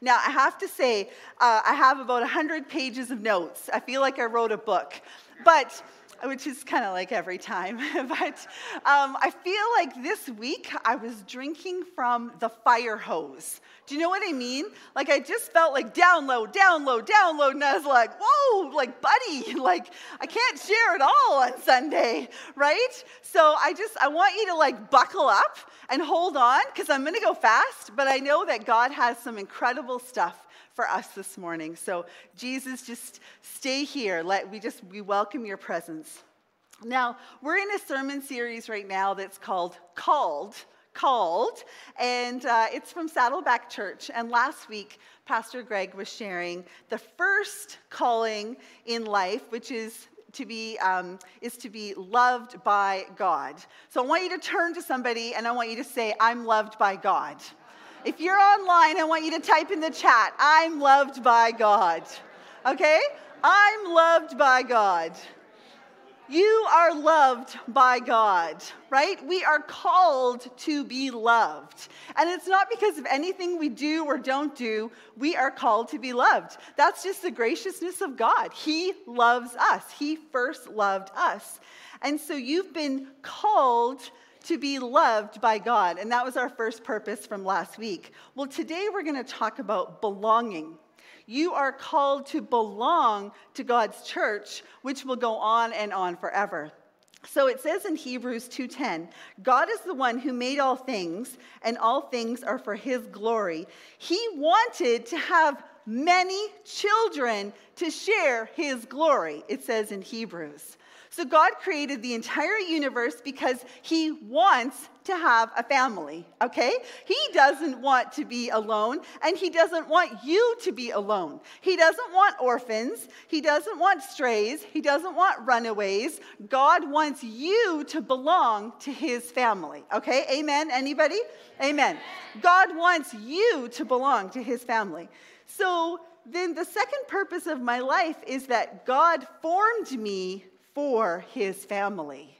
Now, I have to say, uh, I have about 100 pages of notes. I feel like I wrote a book. But which is kind of like every time. but um, I feel like this week I was drinking from the fire hose. Do you know what I mean? Like I just felt like download, download, download, and I was like, whoa, like buddy, like I can't share it all on Sunday, right? So I just I want you to like buckle up and hold on because I'm going to go fast, but I know that God has some incredible stuff for us this morning. So, Jesus, just stay here. Let, we just we welcome your presence. Now, we're in a sermon series right now that's called Called. Called, and uh, it's from Saddleback Church. And last week, Pastor Greg was sharing the first calling in life, which is to be um, is to be loved by God. So I want you to turn to somebody and I want you to say, "I'm loved by God." If you're online, I want you to type in the chat, I'm loved by God. Okay? I'm loved by God. You are loved by God, right? We are called to be loved. And it's not because of anything we do or don't do, we are called to be loved. That's just the graciousness of God. He loves us, He first loved us. And so you've been called to be loved by God. And that was our first purpose from last week. Well, today we're going to talk about belonging. You are called to belong to God's church, which will go on and on forever. So it says in Hebrews 2:10, God is the one who made all things, and all things are for his glory. He wanted to have many children to share his glory, it says in Hebrews. So God created the entire universe because he wants to have a family, okay? He doesn't want to be alone, and he doesn't want you to be alone. He doesn't want orphans, he doesn't want strays, he doesn't want runaways. God wants you to belong to his family, okay? Amen anybody? Amen. God wants you to belong to his family. So then the second purpose of my life is that God formed me for his family.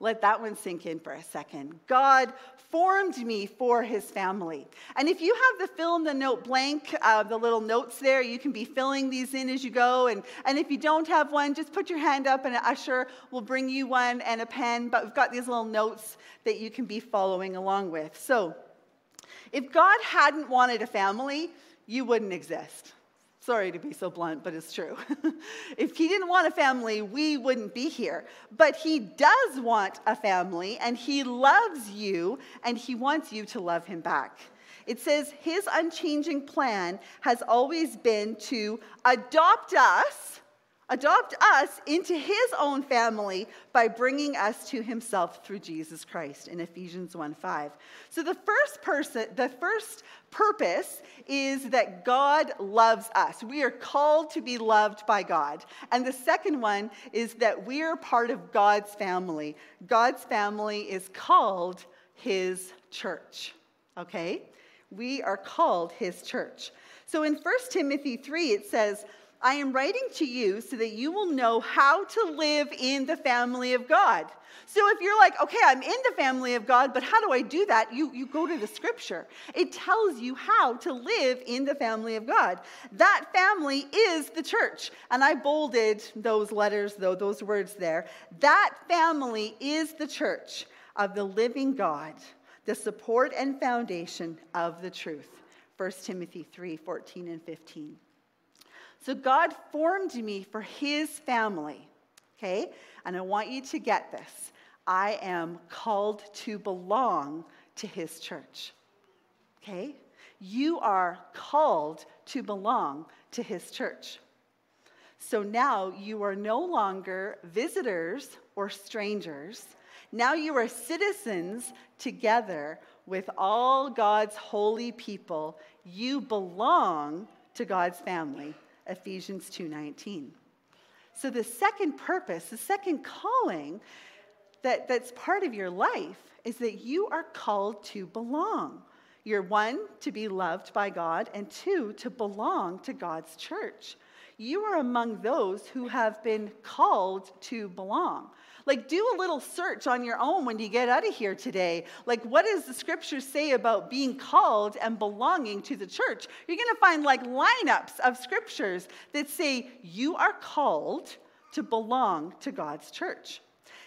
Let that one sink in for a second. God formed me for his family. And if you have the fill in the note blank, uh, the little notes there, you can be filling these in as you go. And, and if you don't have one, just put your hand up and an usher will bring you one and a pen. But we've got these little notes that you can be following along with. So if God hadn't wanted a family, you wouldn't exist. Sorry to be so blunt, but it's true. if he didn't want a family, we wouldn't be here. But he does want a family, and he loves you, and he wants you to love him back. It says his unchanging plan has always been to adopt us adopt us into his own family by bringing us to himself through Jesus Christ in Ephesians 1 5. So the first person, the first purpose is that God loves us. We are called to be loved by God. And the second one is that we are part of God's family. God's family is called his church. Okay? We are called his church. So in 1 Timothy 3, it says, I am writing to you so that you will know how to live in the family of God. So if you're like, okay, I'm in the family of God, but how do I do that? You, you go to the scripture. It tells you how to live in the family of God. That family is the church. And I bolded those letters, though, those words there. That family is the church of the living God, the support and foundation of the truth. 1 Timothy 3 14 and 15. So God formed me for his family, okay? And I want you to get this. I am called to belong to his church, okay? You are called to belong to his church. So now you are no longer visitors or strangers. Now you are citizens together with all God's holy people. You belong to God's family. Ephesians 2:19. So the second purpose, the second calling that, that's part of your life is that you are called to belong. You're one, to be loved by God, and two, to belong to God's church. You are among those who have been called to belong. Like, do a little search on your own when you get out of here today. Like, what does the scripture say about being called and belonging to the church? You're going to find like lineups of scriptures that say you are called to belong to God's church.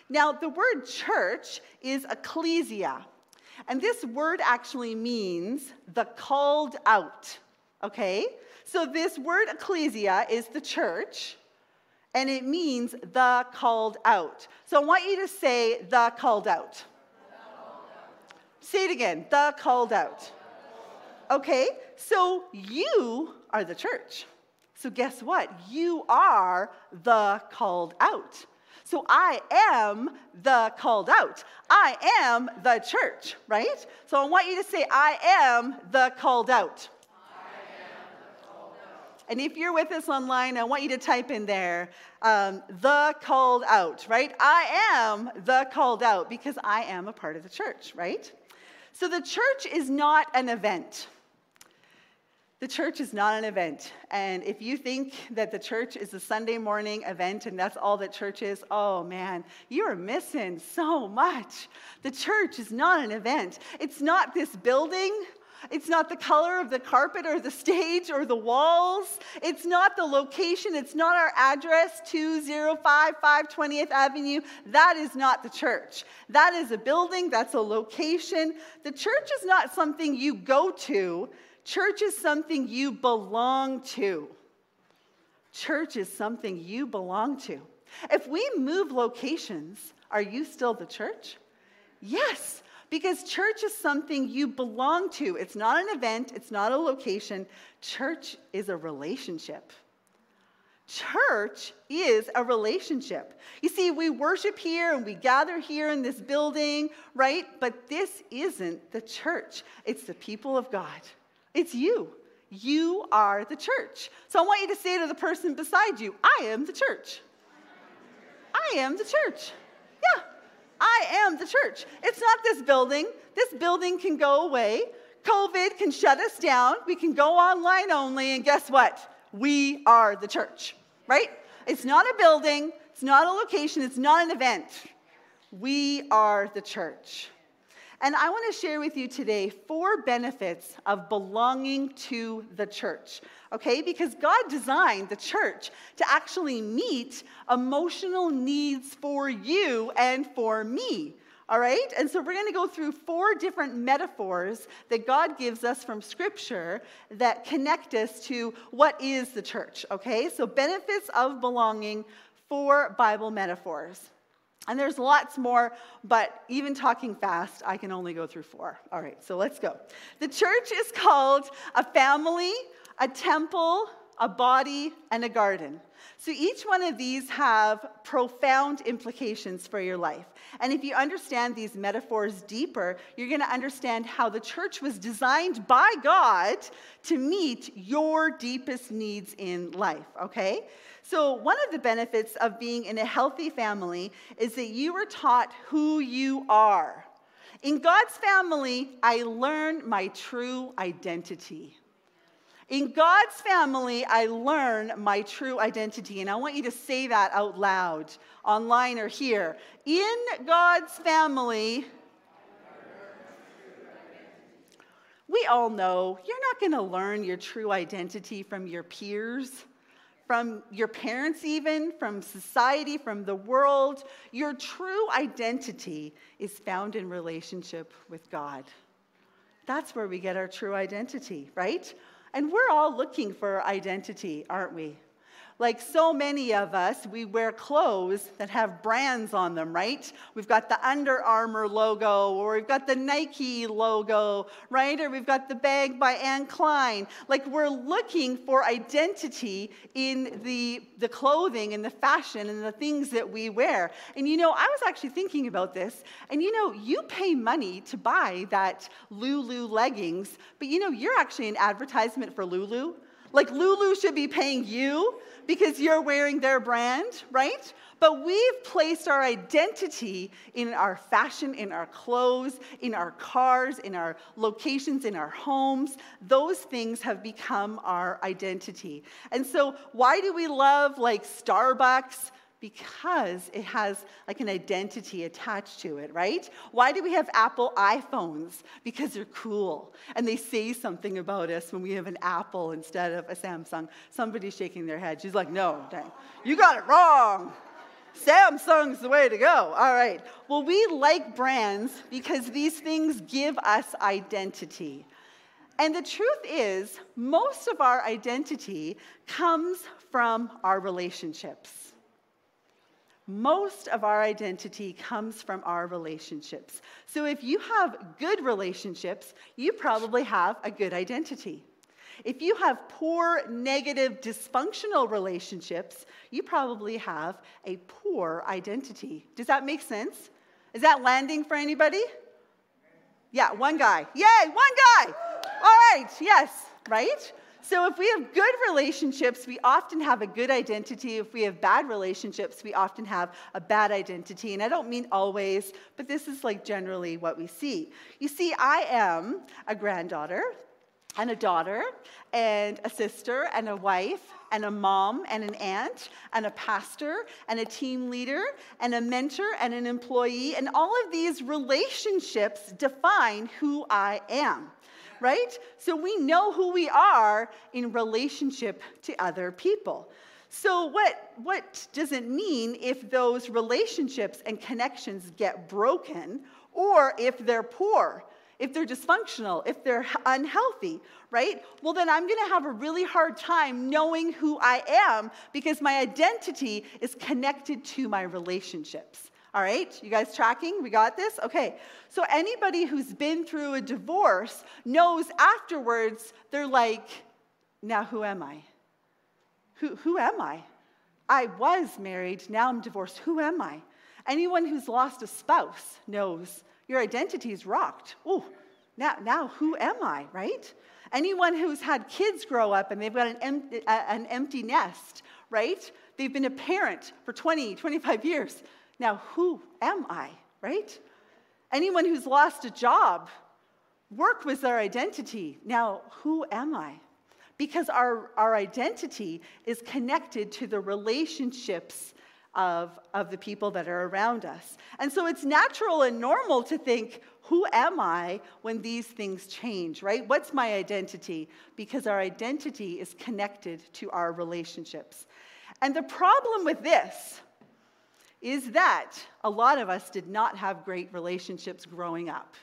Now, the word church is ecclesia, and this word actually means the called out, okay? So, this word ecclesia is the church, and it means the called out. So I want you to say the called out. Say it again the called out. Okay, so you are the church. So guess what? You are the called out. So I am the called out. I am the church, right? So I want you to say, I am the called out. And if you're with us online, I want you to type in there, um, the called out, right? I am the called out because I am a part of the church, right? So the church is not an event. The church is not an event. And if you think that the church is a Sunday morning event and that's all that church is, oh man, you are missing so much. The church is not an event. It's not this building it's not the color of the carpet or the stage or the walls. It's not the location. It's not our address, 2055 20th Avenue. That is not the church. That is a building, that's a location. The church is not something you go to, church is something you belong to. Church is something you belong to. If we move locations, are you still the church? Yes. Because church is something you belong to. It's not an event, it's not a location. Church is a relationship. Church is a relationship. You see, we worship here and we gather here in this building, right? But this isn't the church, it's the people of God. It's you. You are the church. So I want you to say to the person beside you, I am the church. I am the church. Yeah, I am the church. It's not this building. This building can go away. COVID can shut us down. We can go online only. And guess what? We are the church, right? It's not a building, it's not a location, it's not an event. We are the church. And I want to share with you today four benefits of belonging to the church, okay? Because God designed the church to actually meet emotional needs for you and for me. All right? And so we're going to go through four different metaphors that God gives us from Scripture that connect us to what is the church, okay? So, benefits of belonging, four Bible metaphors. And there's lots more, but even talking fast, I can only go through four. All right, so let's go. The church is called a family, a temple, a body, and a garden. So each one of these have profound implications for your life. And if you understand these metaphors deeper, you're going to understand how the church was designed by God to meet your deepest needs in life, okay? So, one of the benefits of being in a healthy family is that you are taught who you are. In God's family, I learn my true identity. In God's family, I learn my true identity. And I want you to say that out loud, online or here. In God's family, we all know you're not going to learn your true identity from your peers from your parents, even from society, from the world. Your true identity is found in relationship with God. That's where we get our true identity, right? And we're all looking for identity, aren't we? Like so many of us, we wear clothes that have brands on them, right? We've got the Under Armour logo, or we've got the Nike logo, right? Or we've got the bag by Anne Klein. Like we're looking for identity in the, the clothing and the fashion and the things that we wear. And you know, I was actually thinking about this, and you know, you pay money to buy that Lulu leggings, but you know, you're actually an advertisement for Lulu. Like Lulu should be paying you because you're wearing their brand, right? But we've placed our identity in our fashion, in our clothes, in our cars, in our locations, in our homes. Those things have become our identity. And so, why do we love like Starbucks? Because it has like an identity attached to it, right? Why do we have Apple iPhones? Because they're cool and they say something about us when we have an Apple instead of a Samsung. Somebody's shaking their head. She's like, no, dang, you got it wrong. Samsung's the way to go. All right. Well, we like brands because these things give us identity. And the truth is, most of our identity comes from our relationships. Most of our identity comes from our relationships. So if you have good relationships, you probably have a good identity. If you have poor, negative, dysfunctional relationships, you probably have a poor identity. Does that make sense? Is that landing for anybody? Yeah, one guy. Yay, one guy. All right, yes, right? So if we have good relationships, we often have a good identity. If we have bad relationships, we often have a bad identity. And I don't mean always, but this is like generally what we see. You see, I am a granddaughter and a daughter and a sister and a wife and a mom and an aunt and a pastor and a team leader and a mentor and an employee. And all of these relationships define who I am, right? So we know who we are in relationship to other people. So, what, what does it mean if those relationships and connections get broken or if they're poor? if they're dysfunctional, if they're unhealthy, right? Well, then I'm going to have a really hard time knowing who I am because my identity is connected to my relationships. All right, you guys tracking? We got this? Okay. So, anybody who's been through a divorce knows afterwards, they're like, now who am I? Who, who am I? I was married, now I'm divorced. Who am I? Anyone who's lost a spouse knows your identity is rocked. Oh, now, now who am I, right? Anyone who's had kids grow up and they've got an empty, an empty nest, right? They've been a parent for 20, 25 years. Now, who am I, right? Anyone who's lost a job, work was their identity. Now, who am I? Because our, our identity is connected to the relationships of, of the people that are around us. And so it's natural and normal to think, who am I when these things change, right? What's my identity? Because our identity is connected to our relationships. And the problem with this is that a lot of us did not have great relationships growing up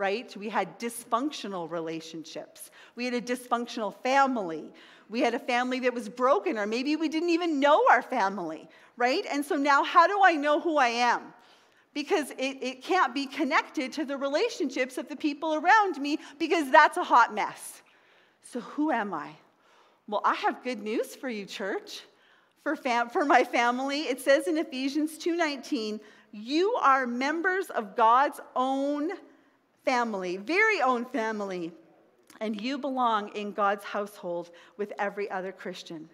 right? We had dysfunctional relationships. We had a dysfunctional family. We had a family that was broken, or maybe we didn't even know our family, right? And so now, how do I know who I am? Because it, it can't be connected to the relationships of the people around me because that's a hot mess. So, who am I? Well, I have good news for you, church. For, fam- for my family, it says in Ephesians 2:19, you are members of God's own family, very own family, and you belong in God's household with every other Christian.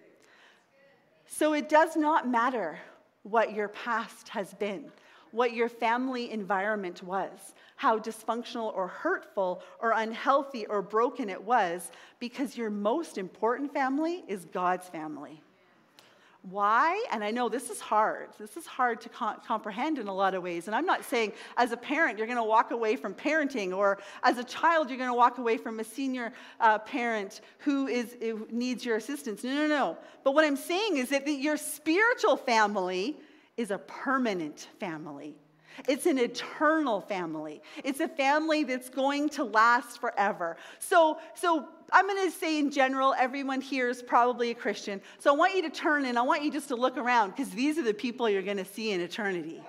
So it does not matter what your past has been, what your family environment was, how dysfunctional or hurtful or unhealthy or broken it was, because your most important family is God's family. Why? And I know this is hard. This is hard to co- comprehend in a lot of ways. And I'm not saying as a parent you're going to walk away from parenting, or as a child you're going to walk away from a senior uh, parent who, is, who needs your assistance. No, no, no. But what I'm saying is that the, your spiritual family is a permanent family. It's an eternal family. It's a family that's going to last forever. So, so I'm going to say in general, everyone here is probably a Christian. So I want you to turn and I want you just to look around because these are the people you're going to see in eternity.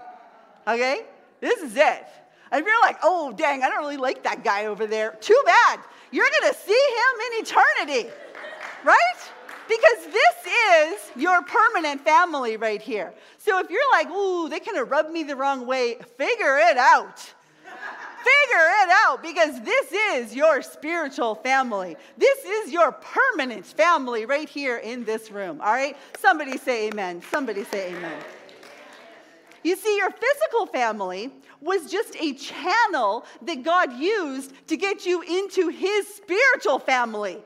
Okay? This is it. And if you're like, oh, dang, I don't really like that guy over there, too bad. You're going to see him in eternity. Right? Because this is your permanent family right here. So if you're like, ooh, they kind of rubbed me the wrong way, figure it out. Figure it out because this is your spiritual family. This is your permanent family right here in this room. All right? Somebody say amen. Somebody say amen. You see, your physical family was just a channel that God used to get you into his spiritual family.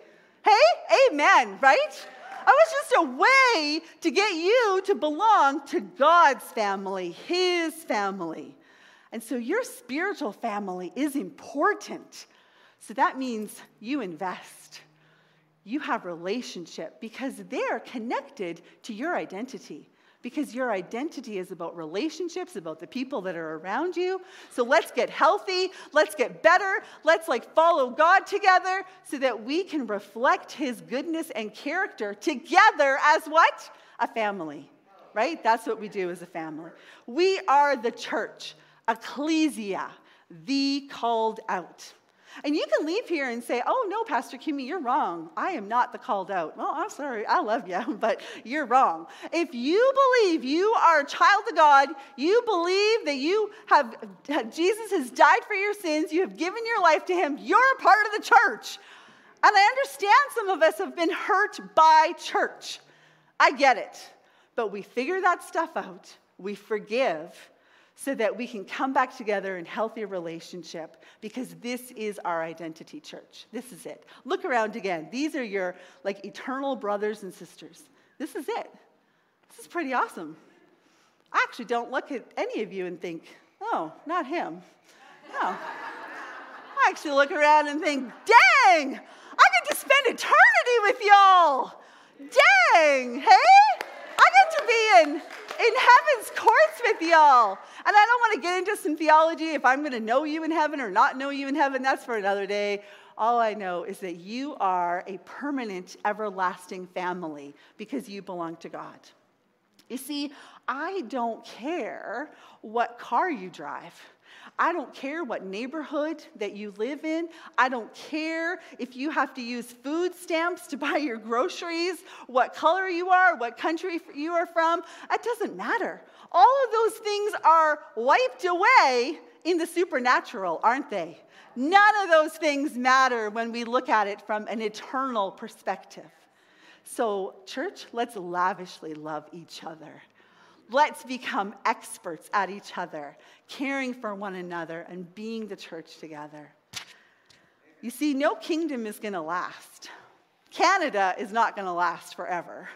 Hey, amen, right? I was just a way to get you to belong to God's family, his family. And so your spiritual family is important. So that means you invest. You have relationship because they're connected to your identity because your identity is about relationships, about the people that are around you. So let's get healthy, let's get better, let's like follow God together so that we can reflect his goodness and character together as what? A family. Right? That's what we do as a family. We are the church, ecclesia, the called out. And you can leave here and say, oh, no, Pastor Kimmy, you're wrong. I am not the called out. Well, I'm sorry. I love you, but you're wrong. If you believe you are a child of God, you believe that you have, Jesus has died for your sins, you have given your life to him, you're a part of the church. And I understand some of us have been hurt by church. I get it. But we figure that stuff out, we forgive, so that we can come back together in healthy relationship because this is our identity church. This is it. Look around again. These are your like eternal brothers and sisters. This is it. This is pretty awesome. I actually don't look at any of you and think oh not him. No. I actually look around and think dang i get to spend eternity with y'all. Dang hey? I get to be in in heaven's courts with y'all. And I don't want to get into some theology if I'm going to know you in heaven or not know you in heaven. That's for another day. All I know is that you are a permanent, everlasting family because you belong to God. You see, I don't care what car you drive. I don't care what neighborhood that you live in. I don't care if you have to use food stamps to buy your groceries, what color you are, what country you are from. It doesn't matter. All of those things are wiped away in the supernatural, aren't they? None of those things matter when we look at it from an eternal perspective. So, church, let's lavishly love each other. Let's become experts at each other, caring for one another, and being the church together. You see, no kingdom is going to last. Canada is not going to last forever.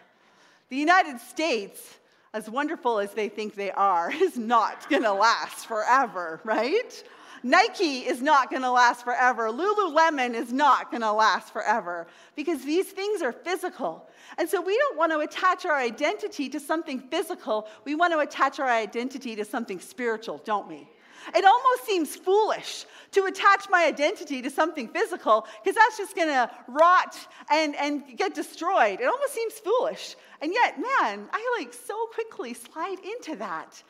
The United States, as wonderful as they think they are, is not going to last forever, right? Nike is not going to last forever. Lululemon is not going to last forever because these things are physical. And so we don't want to attach our identity to something physical. We want to attach our identity to something spiritual, don't we? It almost seems foolish to attach my identity to something physical because that's just going to rot and, and get destroyed. It almost seems foolish. And yet, man, I like so quickly slide into that.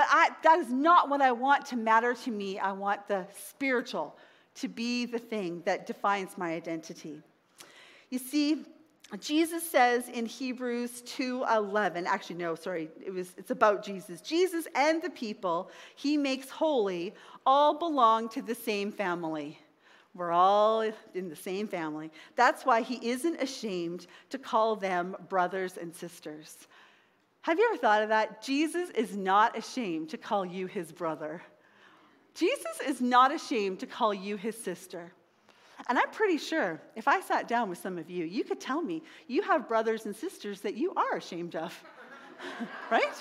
But I, that is not what I want to matter to me. I want the spiritual to be the thing that defines my identity. You see, Jesus says in Hebrews 2:11, actually no, sorry, it was it's about Jesus. Jesus and the people he makes holy all belong to the same family. We're all in the same family. That's why he isn't ashamed to call them brothers and sisters. Have you ever thought of that? Jesus is not ashamed to call you his brother. Jesus is not ashamed to call you his sister. And I'm pretty sure if I sat down with some of you, you could tell me you have brothers and sisters that you are ashamed of. right?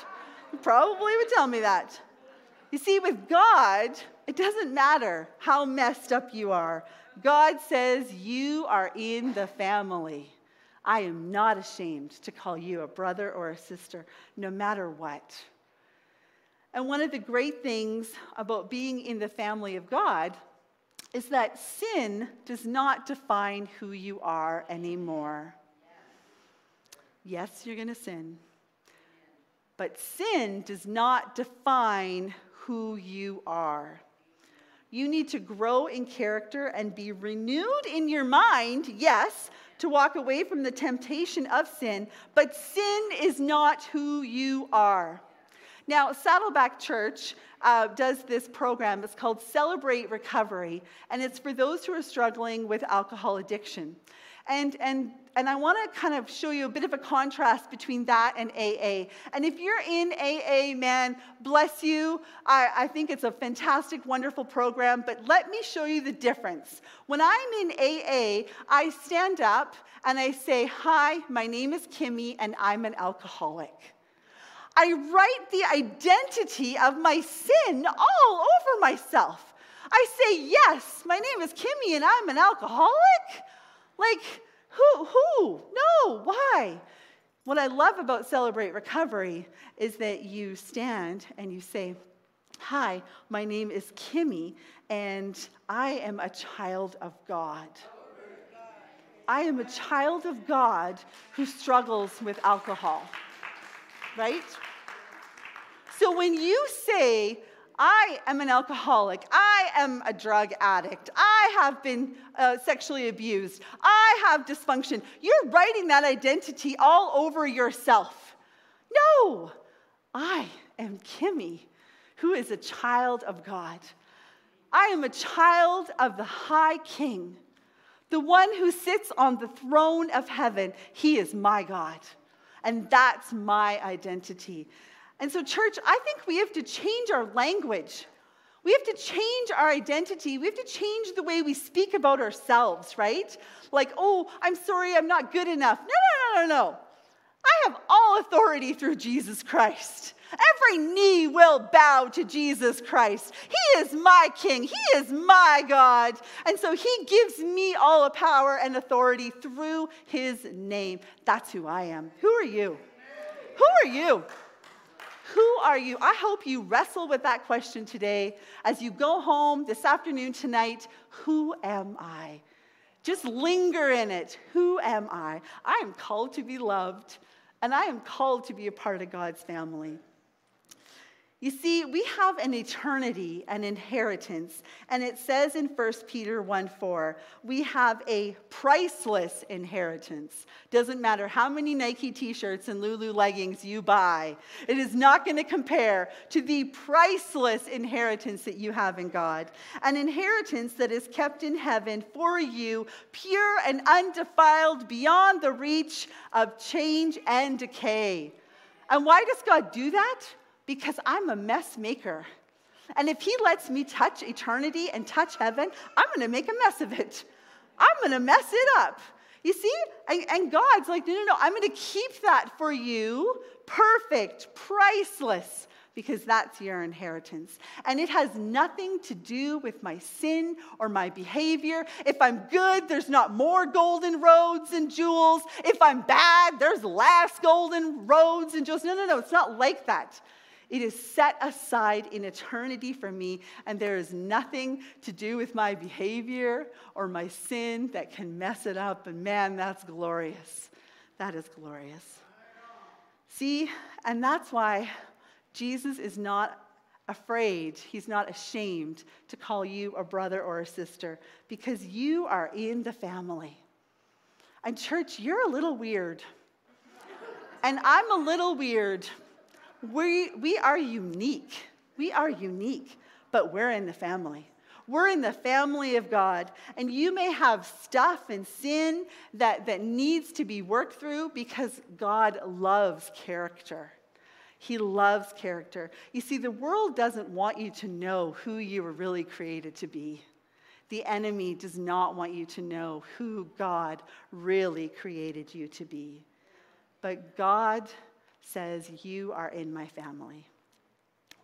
You probably would tell me that. You see, with God, it doesn't matter how messed up you are. God says you are in the family. I am not ashamed to call you a brother or a sister, no matter what. And one of the great things about being in the family of God is that sin does not define who you are anymore. Yes, you're going to sin. But sin does not define who you are. You need to grow in character and be renewed in your mind, yes, to walk away from the temptation of sin, but sin is not who you are. Now, Saddleback Church uh, does this program. It's called Celebrate Recovery, and it's for those who are struggling with alcohol addiction. And, and, and I want to kind of show you a bit of a contrast between that and AA. And if you're in AA, man, bless you. I, I think it's a fantastic, wonderful program, but let me show you the difference. When I'm in AA, I stand up and I say, Hi, my name is Kimmy, and I'm an alcoholic. I write the identity of my sin all over myself. I say, Yes, my name is Kimmy, and I'm an alcoholic. Like, who? Who? No, why? What I love about Celebrate Recovery is that you stand and you say, Hi, my name is Kimmy, and I am a child of God. I am a child of God who struggles with alcohol. Right? So when you say, I am an alcoholic. I am a drug addict. I have been uh, sexually abused. I have dysfunction. You're writing that identity all over yourself. No, I am Kimmy, who is a child of God. I am a child of the High King, the one who sits on the throne of heaven. He is my God. And that's my identity. And so, church, I think we have to change our language. We have to change our identity. We have to change the way we speak about ourselves, right? Like, oh, I'm sorry, I'm not good enough. No, no, no, no, no. I have all authority through Jesus Christ. Every knee will bow to Jesus Christ. He is my King. He is my God. And so he gives me all the power and authority through his name. That's who I am. Who are you? Who are you? Who are you? I hope you wrestle with that question today as you go home this afternoon, tonight. Who am I? Just linger in it. Who am I? I am called to be loved, and I am called to be a part of God's family. You see, we have an eternity, an inheritance, and it says in 1 Peter 1 4, we have a priceless inheritance. Doesn't matter how many Nike t shirts and Lulu leggings you buy, it is not going to compare to the priceless inheritance that you have in God. An inheritance that is kept in heaven for you, pure and undefiled, beyond the reach of change and decay. And why does God do that? Because I'm a mess maker. And if he lets me touch eternity and touch heaven, I'm going to make a mess of it. I'm going to mess it up. You see? And, and, God's like, no, no, no, I'm going to keep that for you, perfect, priceless, because that's your inheritance. And it has nothing to do with my sin or my behavior. If I'm good, there's not more golden roads and jewels. If I'm bad, there's less golden roads and jewels. No, no, no, it's not like that. It is set aside in eternity for me, and there is nothing to do with my behavior or my sin that can mess it up. And man, that's glorious. That is glorious. See, and that's why Jesus is not afraid, he's not ashamed to call you a brother or a sister because you are in the family. And, church, you're a little weird. and I'm a little weird. We, we are unique. We are unique, but we're in the family. We're in the family of God. And you may have stuff and sin that, that needs to be worked through because God loves character. He loves character. You see, the world doesn't want you to know who you were really created to be. The enemy does not want you to know who God really created you to be. But God says, You are in my family.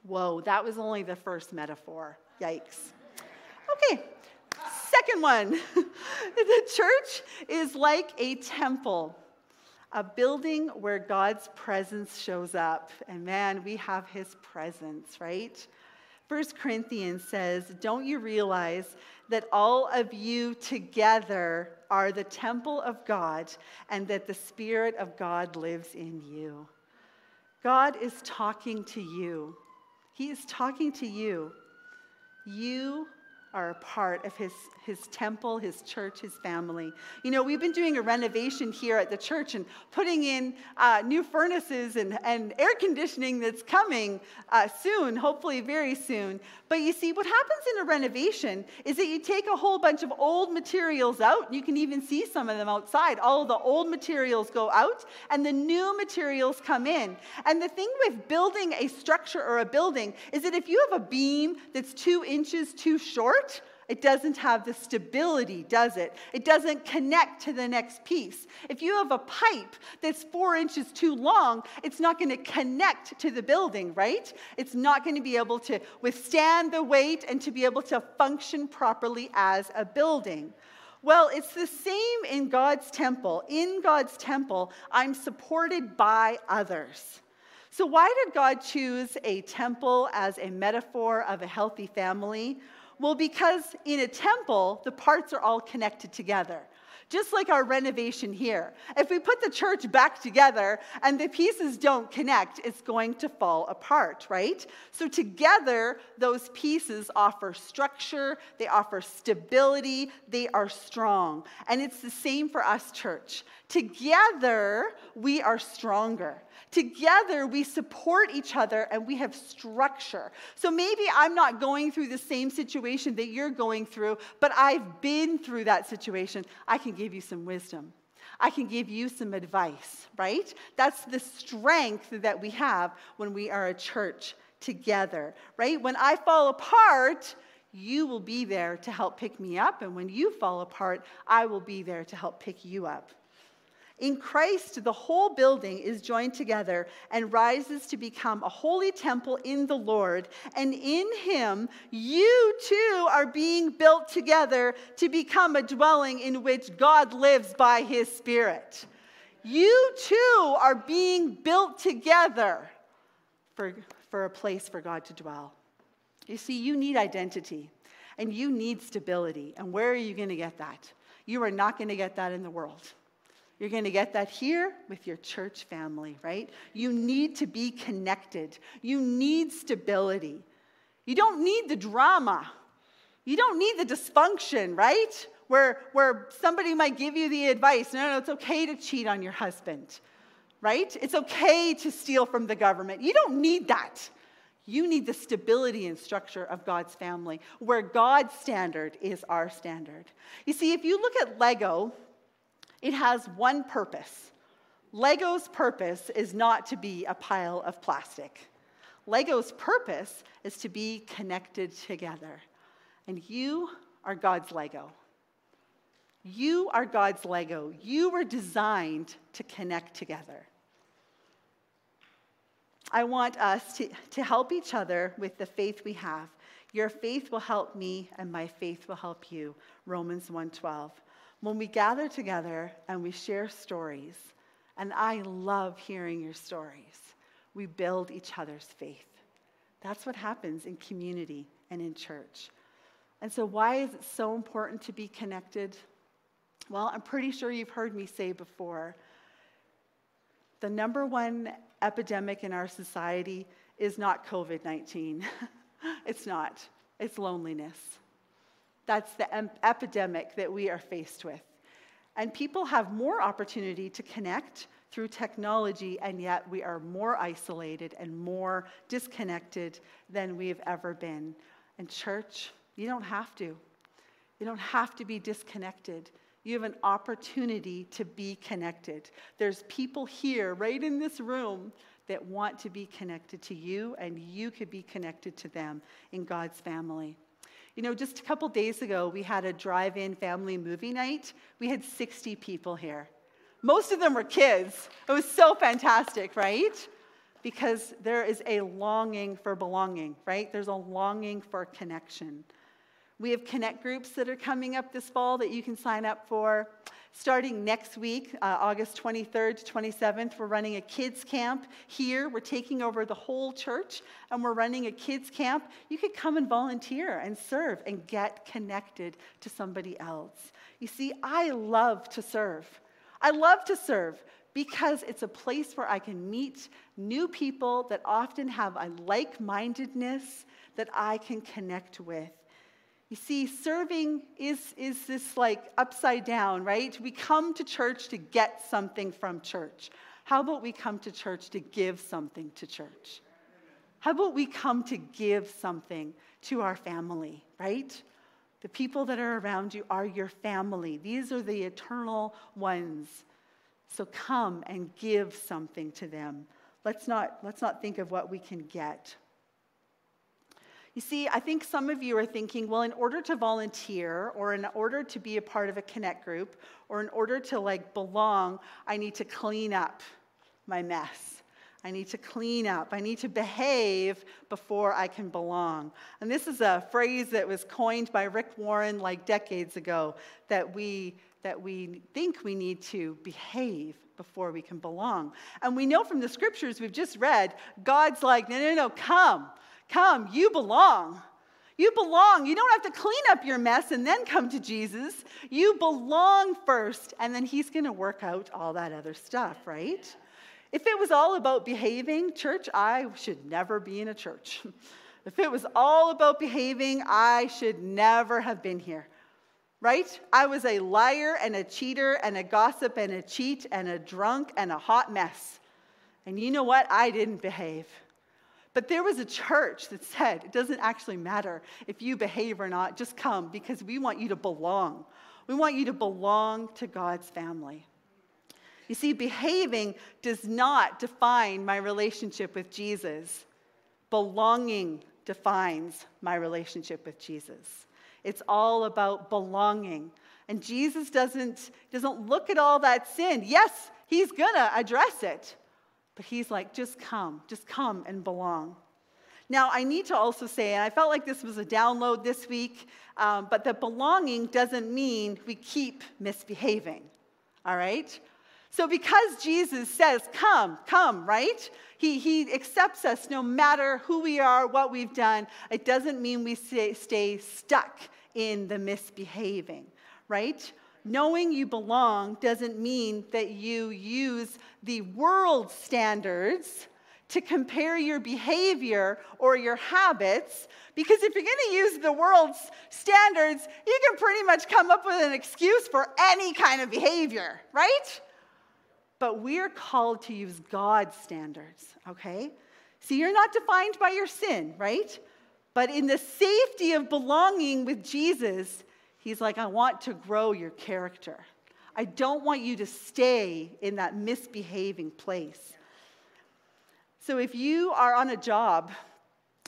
Whoa, that was only the first metaphor. Yikes. Okay, second one. the church is like a temple, a building where God's presence shows up. And man, we have his presence, right? First Corinthians says, Don't you realize that all of you together are the temple of God and that the Spirit of God lives in you? God is talking to you. He is talking to you. You are a part of his, his temple, his church, his family. You know, we've been doing a renovation here at the church and putting in uh, new furnaces and, and air conditioning that's coming uh, soon, hopefully very soon. But you see, what happens in a renovation is that you take a whole bunch of old materials out. You can even see some of them outside. All the old materials go out and the new materials come in. And the thing with building a structure or a building is that if you have a beam that's two inches too short, it doesn't have the stability, does it? It doesn't connect to the next piece. If you have a pipe that's four inches too long, it's not going to connect to the building, right? It's not going to be able to withstand the weight and to be able to function properly as a building. Well, it's the same in God's temple. In God's temple, I'm supported by others. So, why did God choose a temple as a metaphor of a healthy family? Well, because in a temple, the parts are all connected together. Just like our renovation here. If we put the church back together and the pieces don't connect, it's going to fall apart, right? So, together, those pieces offer structure, they offer stability, they are strong. And it's the same for us, church. Together, we are stronger. Together, we support each other and we have structure. So maybe I'm not going through the same situation that you're going through, but I've been through that situation. I can give you some wisdom. I can give you some advice, right? That's the strength that we have when we are a church together, right? When I fall apart, you will be there to help pick me up. And when you fall apart, I will be there to help pick you up. In Christ, the whole building is joined together and rises to become a holy temple in the Lord. And in Him, you too are being built together to become a dwelling in which God lives by His Spirit. You too are being built together for, for a place for God to dwell. You see, you need identity and you need stability. And where are you going to get that? You are not going to get that in the world. You're going to get that here with your church family, right? You need to be connected. You need stability. You don't need the drama. You don't need the dysfunction, right? Where, where somebody might give you the advice no, no, it's okay to cheat on your husband, right? It's okay to steal from the government. You don't need that. You need the stability and structure of God's family, where God's standard is our standard. You see, if you look at Lego, it has one purpose. Lego's purpose is not to be a pile of plastic. Lego's purpose is to be connected together. And you are God's Lego. You are God's Lego. You were designed to connect together. I want us to, to help each other with the faith we have. Your faith will help me, and my faith will help you. Romans 1:12 when we gather together and we share stories, and I love hearing your stories, we build each other's faith. That's what happens in community and in church. And so, why is it so important to be connected? Well, I'm pretty sure you've heard me say before the number one epidemic in our society is not COVID 19. it's not, it's loneliness. That's the em- epidemic that we are faced with. And people have more opportunity to connect through technology, and yet we are more isolated and more disconnected than we've ever been. And, church, you don't have to. You don't have to be disconnected. You have an opportunity to be connected. There's people here, right in this room, that want to be connected to you, and you could be connected to them in God's family. You know, just a couple days ago, we had a drive in family movie night. We had 60 people here. Most of them were kids. It was so fantastic, right? Because there is a longing for belonging, right? There's a longing for connection. We have connect groups that are coming up this fall that you can sign up for. Starting next week, uh, August 23rd to 27th, we're running a kids camp here. We're taking over the whole church and we're running a kids camp. You could come and volunteer and serve and get connected to somebody else. You see, I love to serve. I love to serve because it's a place where I can meet new people that often have a like mindedness that I can connect with. You see, serving is, is this like upside down, right? We come to church to get something from church. How about we come to church to give something to church? How about we come to give something to our family, right? The people that are around you are your family. These are the eternal ones. So come and give something to them. Let's not, let's not think of what we can get. You see, I think some of you are thinking, well, in order to volunteer or in order to be a part of a connect group or in order to like belong, I need to clean up my mess. I need to clean up. I need to behave before I can belong. And this is a phrase that was coined by Rick Warren like decades ago that we that we think we need to behave before we can belong. And we know from the scriptures we've just read, God's like, no, no, no, come. Come, you belong. You belong. You don't have to clean up your mess and then come to Jesus. You belong first, and then He's going to work out all that other stuff, right? If it was all about behaving, church, I should never be in a church. If it was all about behaving, I should never have been here, right? I was a liar and a cheater and a gossip and a cheat and a drunk and a hot mess. And you know what? I didn't behave. But there was a church that said it doesn't actually matter if you behave or not, just come because we want you to belong. We want you to belong to God's family. You see, behaving does not define my relationship with Jesus, belonging defines my relationship with Jesus. It's all about belonging. And Jesus doesn't, doesn't look at all that sin. Yes, he's gonna address it, but he's like, just come, just come and belong. Now, I need to also say, and I felt like this was a download this week, um, but that belonging doesn't mean we keep misbehaving, all right? So, because Jesus says, come, come, right? He, he accepts us no matter who we are, what we've done. It doesn't mean we stay, stay stuck in the misbehaving, right? Knowing you belong doesn't mean that you use the world standards to compare your behavior or your habits because if you're going to use the world's standards, you can pretty much come up with an excuse for any kind of behavior, right? But we're called to use God's standards, okay? See, you're not defined by your sin, right? But in the safety of belonging with Jesus, He's like, I want to grow your character. I don't want you to stay in that misbehaving place. So if you are on a job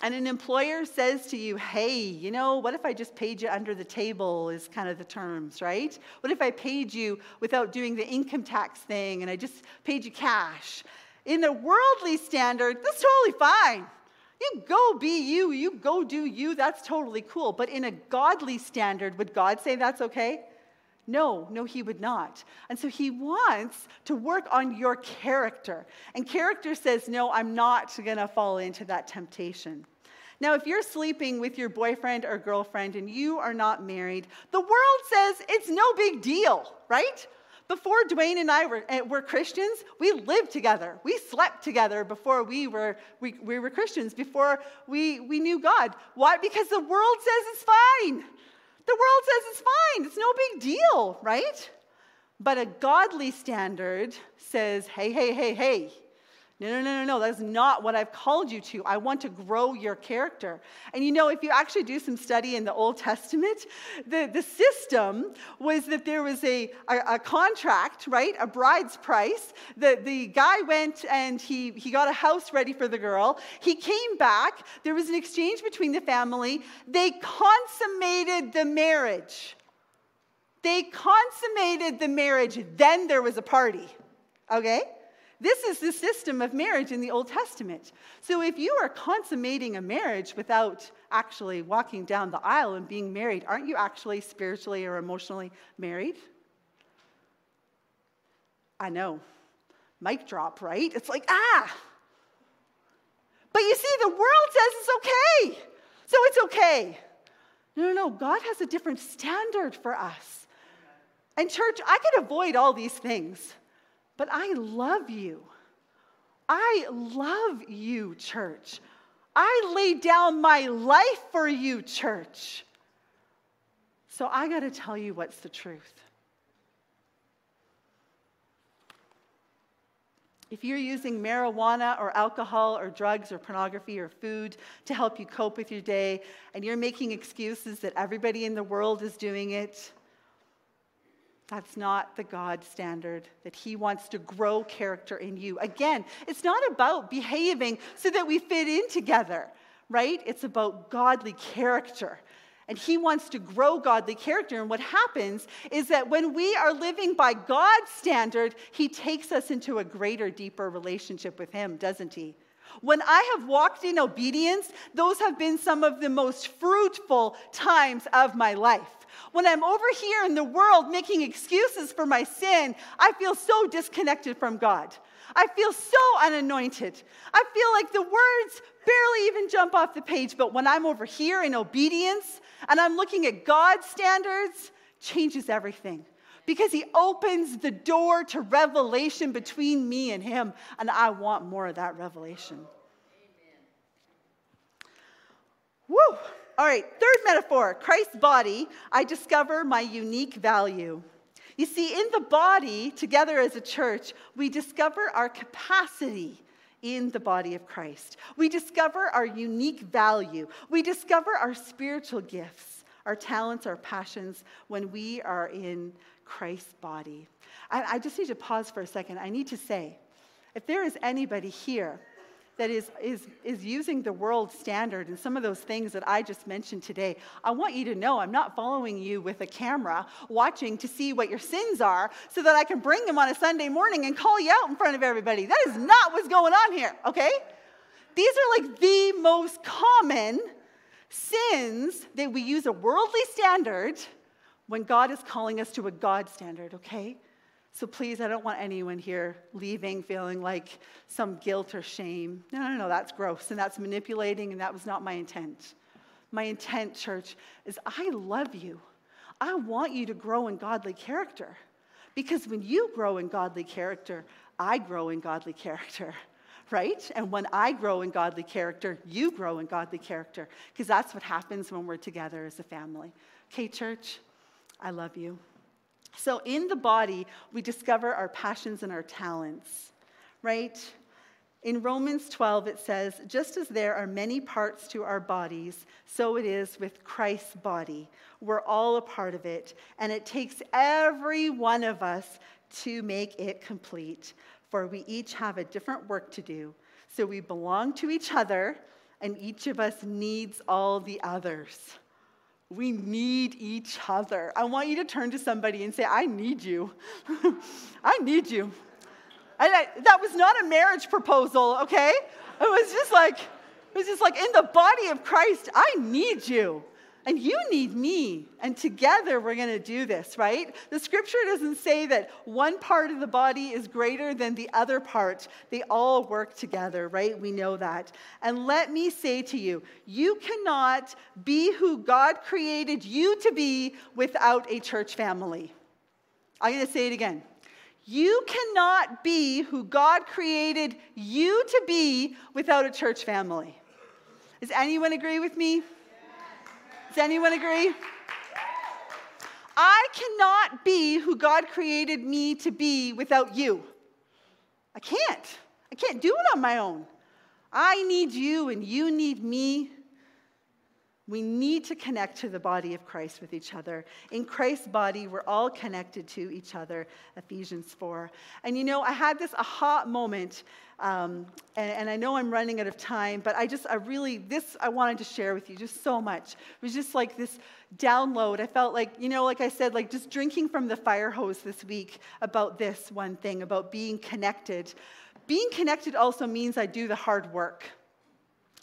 and an employer says to you, hey, you know, what if I just paid you under the table, is kind of the terms, right? What if I paid you without doing the income tax thing and I just paid you cash? In the worldly standard, that's totally fine. You go be you, you go do you, that's totally cool. But in a godly standard, would God say that's okay? No, no, he would not. And so he wants to work on your character. And character says, no, I'm not going to fall into that temptation. Now, if you're sleeping with your boyfriend or girlfriend and you are not married, the world says it's no big deal, right? Before Dwayne and I were, eh, were Christians, we lived together. We slept together before we were, we, we were Christians, before we, we knew God. Why? Because the world says it's fine. The world says it's fine. It's no big deal, right? But a godly standard says, hey, hey, hey, hey, no, no, no, no, no. That's not what I've called you to. I want to grow your character. And you know, if you actually do some study in the Old Testament, the, the system was that there was a, a, a contract, right? A bride's price. The, the guy went and he, he got a house ready for the girl. He came back. There was an exchange between the family. They consummated the marriage. They consummated the marriage. Then there was a party. Okay? This is the system of marriage in the Old Testament. So if you are consummating a marriage without actually walking down the aisle and being married, aren't you actually spiritually or emotionally married? I know. Mic drop, right? It's like, ah. But you see, the world says it's okay. So it's okay. No, no, no. God has a different standard for us. And, church, I could avoid all these things. But I love you. I love you, church. I lay down my life for you, church. So I got to tell you what's the truth. If you're using marijuana or alcohol or drugs or pornography or food to help you cope with your day, and you're making excuses that everybody in the world is doing it, that's not the God standard that He wants to grow character in you. Again, it's not about behaving so that we fit in together, right? It's about godly character. And he wants to grow godly character. And what happens is that when we are living by God's standard, he takes us into a greater, deeper relationship with him, doesn't he? When I have walked in obedience, those have been some of the most fruitful times of my life. When I'm over here in the world making excuses for my sin, I feel so disconnected from God. I feel so unanointed. I feel like the words barely even jump off the page, but when I'm over here in obedience and I'm looking at God's standards, changes everything because he opens the door to revelation between me and him, and I want more of that revelation. Woo! All right, third metaphor Christ's body, I discover my unique value. You see, in the body, together as a church, we discover our capacity in the body of Christ. We discover our unique value. We discover our spiritual gifts, our talents, our passions when we are in Christ's body. I, I just need to pause for a second. I need to say, if there is anybody here that is, is, is using the world standard and some of those things that I just mentioned today, I want you to know I'm not following you with a camera watching to see what your sins are so that I can bring them on a Sunday morning and call you out in front of everybody. That is not what's going on here, okay? These are like the most common sins that we use a worldly standard when God is calling us to a God standard, okay? So please, I don't want anyone here leaving feeling like some guilt or shame. No, no, no, that's gross and that's manipulating, and that was not my intent. My intent, church, is I love you. I want you to grow in godly character. Because when you grow in godly character, I grow in godly character, right? And when I grow in godly character, you grow in godly character. Because that's what happens when we're together as a family. Okay, church, I love you. So, in the body, we discover our passions and our talents, right? In Romans 12, it says, just as there are many parts to our bodies, so it is with Christ's body. We're all a part of it, and it takes every one of us to make it complete. For we each have a different work to do. So we belong to each other, and each of us needs all the others. We need each other. I want you to turn to somebody and say, I need you. I need you. And I, that was not a marriage proposal, okay? It was just like, it was just like, in the body of Christ, I need you. And you need me. And together we're going to do this, right? The scripture doesn't say that one part of the body is greater than the other part. They all work together, right? We know that. And let me say to you, you cannot be who God created you to be without a church family. I'm going to say it again. You cannot be who God created you to be without a church family. Does anyone agree with me? Does anyone agree? I cannot be who God created me to be without you. I can't. I can't do it on my own. I need you and you need me. We need to connect to the body of Christ with each other. In Christ's body, we're all connected to each other, Ephesians 4. And you know, I had this aha moment, um, and, and, I know I'm running out of time, but I just, I really, this I wanted to share with you just so much. It was just like this download. I felt like, you know, like I said, like just drinking from the fire hose this week about this one thing, about being connected. Being connected also means I do the hard work.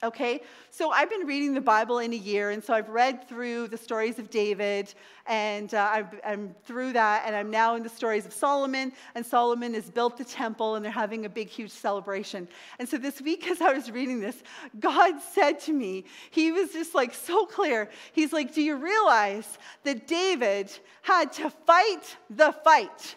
Okay, so I've been reading the Bible in a year, and so I've read through the stories of David, and uh, I'm through that, and I'm now in the stories of Solomon, and Solomon has built the temple, and they're having a big, huge celebration. And so this week, as I was reading this, God said to me, He was just like so clear. He's like, Do you realize that David had to fight the fight?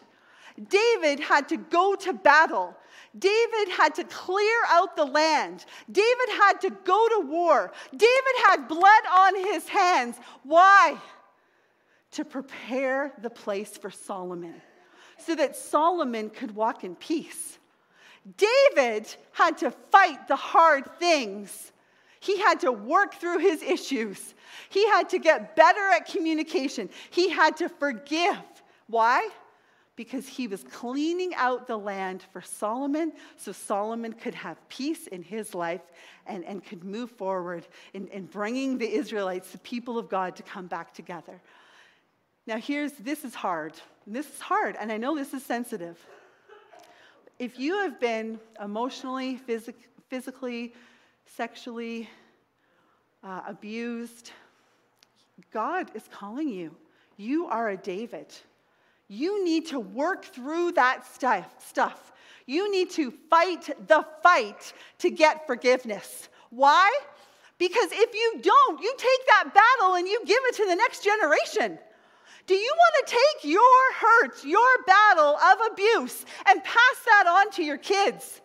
David had to go to battle. David had to clear out the land. David had to go to war. David had blood on his hands. Why? to prepare the place for Solomon so that Solomon could walk in peace. David had to fight the hard things. He had to work through his issues. He had to get better at communication. He had to forgive. Why? Because he was cleaning out the land for Solomon so Solomon could have peace in his life and, and could move forward in, in bringing the Israelites, the people of God, to come back together. Now, here's this is hard. This is hard, and I know this is sensitive if you have been emotionally, phys- physically, sexually uh, abused, God is calling you. You are a David. You need to work through that stuff. You need to fight the fight to get forgiveness. Why? Because if you don't, you take that battle and you give it to the next generation. Do you want to take your hurt, your battle of abuse, and pass that on to your kids?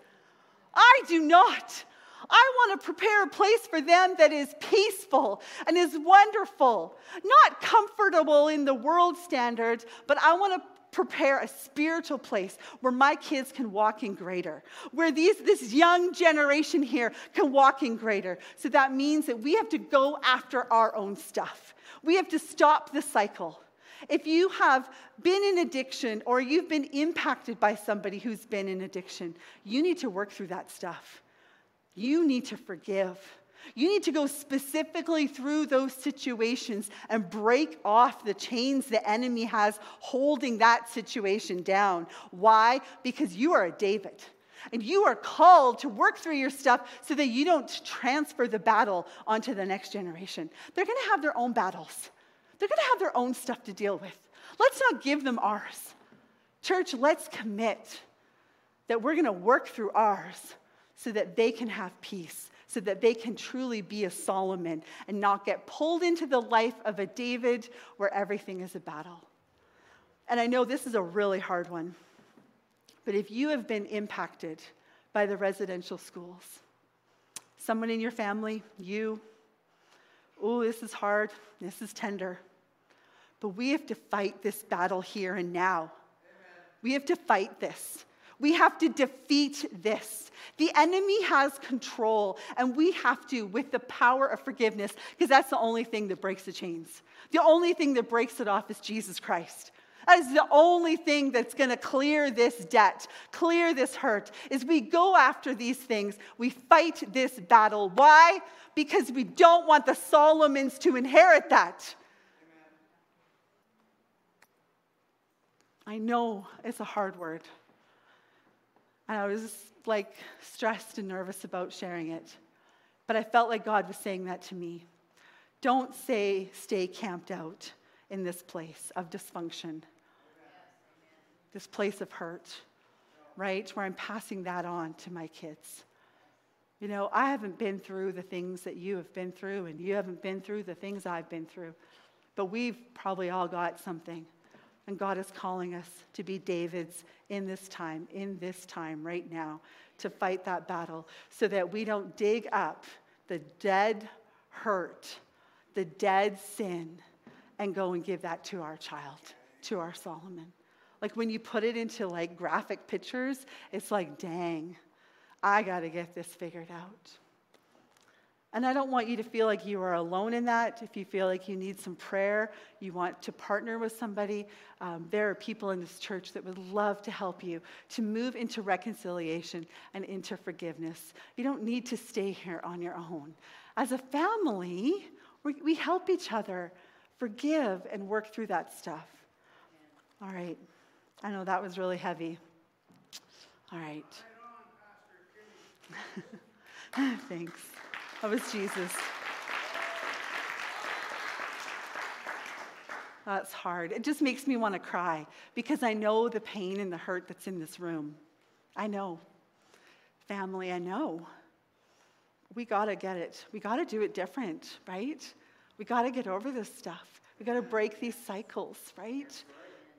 I do not. I want to prepare a place for them that is peaceful and is wonderful, not comfortable in the world standard, but I want to prepare a spiritual place where my kids can walk in greater, where these, this young generation here can walk in greater. So that means that we have to go after our own stuff. We have to stop the cycle. If you have been in addiction or you've been impacted by somebody who's been in addiction, you need to work through that stuff. You need to forgive. You need to go specifically through those situations and break off the chains the enemy has holding that situation down. Why? Because you are a David. And you are called to work through your stuff so that you don't transfer the battle onto the next generation. They're going to have their own battles. They're going to have their own stuff to deal with. Let's not give them ours. Church, let's commit that we're going to work through ours so that they can have peace, so that they can truly be a Solomon and not get pulled into the life of a David where everything is a battle. And I know this is a really hard one, but if you have been impacted by the residential schools, someone in your family, you, oh, this is hard, this is tender. But we have to fight this battle here and now. We have to fight this. We have to defeat this. The enemy has control, and we have to, with the power of forgiveness, because that's the only thing that breaks the chains. The only thing that breaks it off is Jesus Christ. That is the only thing that's going to clear this debt, clear this hurt, is we go after these things. We fight this battle. Why? Because we don't want the Solomons to inherit that. I know it's a hard word. And I was like stressed and nervous about sharing it. But I felt like God was saying that to me. Don't say, stay camped out in this place of dysfunction, this place of hurt, right? Where I'm passing that on to my kids. You know, I haven't been through the things that you have been through, and you haven't been through the things I've been through. But we've probably all got something and God is calling us to be David's in this time, in this time right now, to fight that battle so that we don't dig up the dead hurt, the dead sin, and go and give that to our child, to our Solomon. Like when you put it into like graphic pictures, it's like, dang, I got to get this figured out. And I don't want you to feel like you are alone in that. If you feel like you need some prayer, you want to partner with somebody, um, there are people in this church that would love to help you to move into reconciliation and into forgiveness. You don't need to stay here on your own. As a family, we, we help each other forgive and work through that stuff. All right. I know that was really heavy. All right. Thanks. That was Jesus. That's hard. It just makes me want to cry because I know the pain and the hurt that's in this room. I know. Family, I know. We got to get it. We got to do it different, right? We got to get over this stuff. We got to break these cycles, right?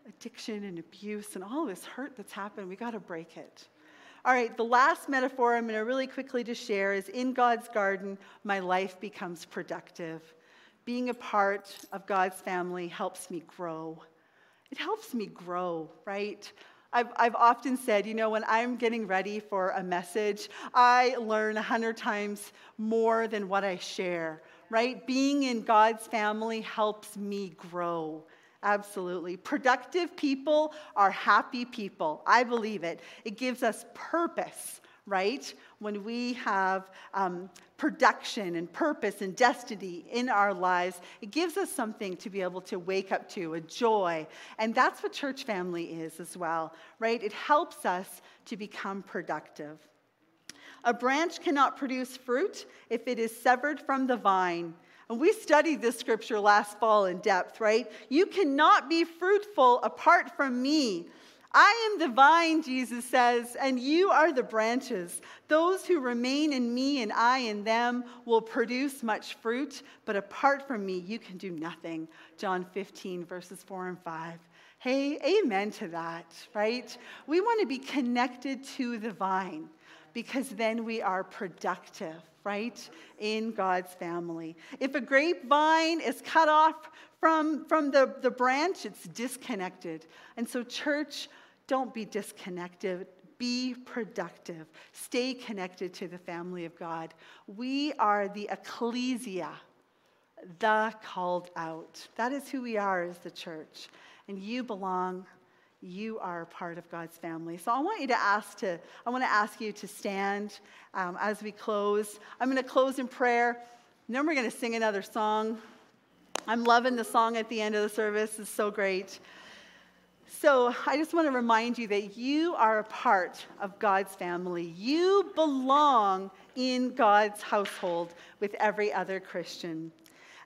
Addiction and abuse and all this hurt that's happened, we got to break it. All right, the last metaphor I'm going to really quickly to share is in God's garden, my life becomes productive. being a part of God's family helps me grow. It helps me grow, right? I've, I've often said, you know, when I'm getting ready for a message, I learn a hundred times more than what I share, right? Being in God's family helps me grow. Absolutely. Productive people are happy people. I believe it. It gives us purpose, right? When we have um, production and purpose and destiny in our lives, it gives us something to be able to wake up to, a joy. And that's what church family is as well, right? It helps us to become productive. A branch cannot produce fruit if it is severed from the vine. And we studied this scripture last fall in depth, right? You cannot be fruitful apart from me. I am the vine, Jesus says, and you are the branches. Those who remain in me and I in them will produce much fruit, but apart from me, you can do nothing. John 15, verses 4 and 5. Hey, amen to that, right? We want to be connected to the vine because then we are productive, right, in God's family. If a grapevine is cut off from, from the, the branch, it's disconnected. And so, church, don't be disconnected. Be productive. Stay connected to the family of God. We are the ecclesia, the called out. That is who we are as the church. And you belong you are part of God's family. So I want you to ask to, I want to ask you to stand um, as we close. I'm going to close in prayer. And then we're going to sing another song. I'm loving the song at the end of the service. It's so great. So I just want to remind you that you are a part of God's family. You belong in God's household with every other Christian.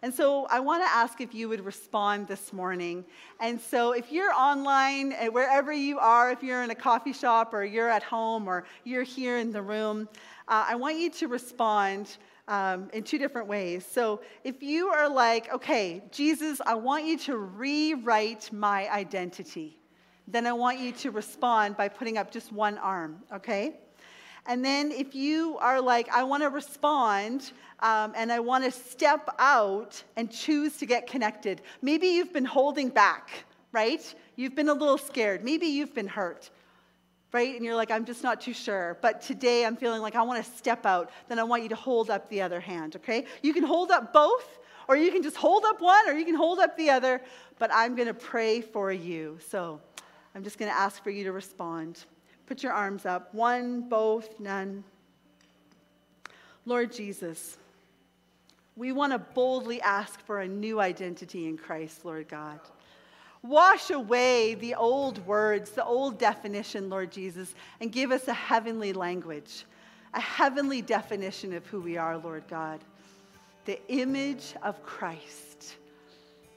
And so I want to ask if you would respond this morning. And so if you're online, uh, wherever you are, if you're in a coffee shop or you're at home or you're here in the room, uh, I want you to respond um, in two different ways. So if you are like, okay, Jesus, I want you to rewrite my identity, then I want you to respond by putting up just one arm, okay? And then if you are like, I want to respond um, and I want to step out and choose to get connected, maybe you've been holding back, right? You've been a little scared. Maybe you've been hurt, right? And you're like, I'm just not too sure. But today I'm feeling like I want to step out. Then I want you to hold up the other hand, okay? You can hold up both, or you can just hold up one, or you can hold up the other. But I'm going to pray for you. So I'm just going to ask for you to respond. Put your arms up. One, both, none. Lord Jesus, we want to boldly ask for a new identity in Christ, Lord God. Wash away the old words, the old definition, Lord Jesus, and give us a heavenly language, a heavenly definition of who we are, Lord God. The image of Christ,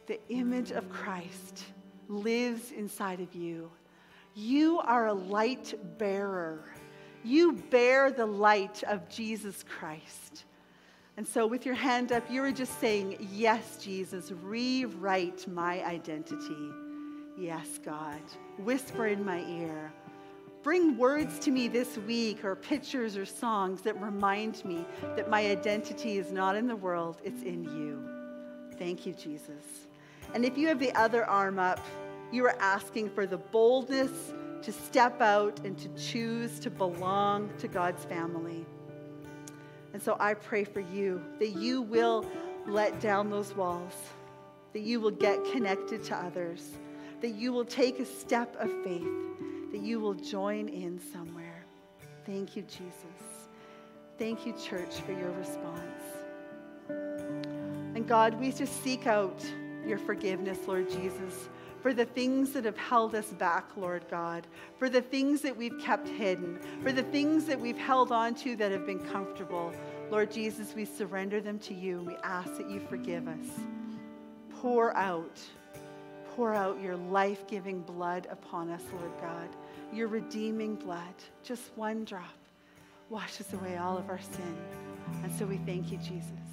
the image of Christ lives inside of you. You are a light bearer. You bear the light of Jesus Christ. And so, with your hand up, you were just saying, Yes, Jesus, rewrite my identity. Yes, God. Whisper in my ear. Bring words to me this week, or pictures or songs that remind me that my identity is not in the world, it's in you. Thank you, Jesus. And if you have the other arm up, you are asking for the boldness to step out and to choose to belong to God's family. And so I pray for you that you will let down those walls, that you will get connected to others, that you will take a step of faith, that you will join in somewhere. Thank you, Jesus. Thank you, church, for your response. And God, we just seek out your forgiveness, Lord Jesus for the things that have held us back, Lord God, for the things that we've kept hidden, for the things that we've held on to that have been comfortable. Lord Jesus, we surrender them to you and we ask that you forgive us. Pour out, pour out your life giving blood upon us, Lord God, your redeeming blood, just one drop washes away all of our sin. And so we thank you, Jesus.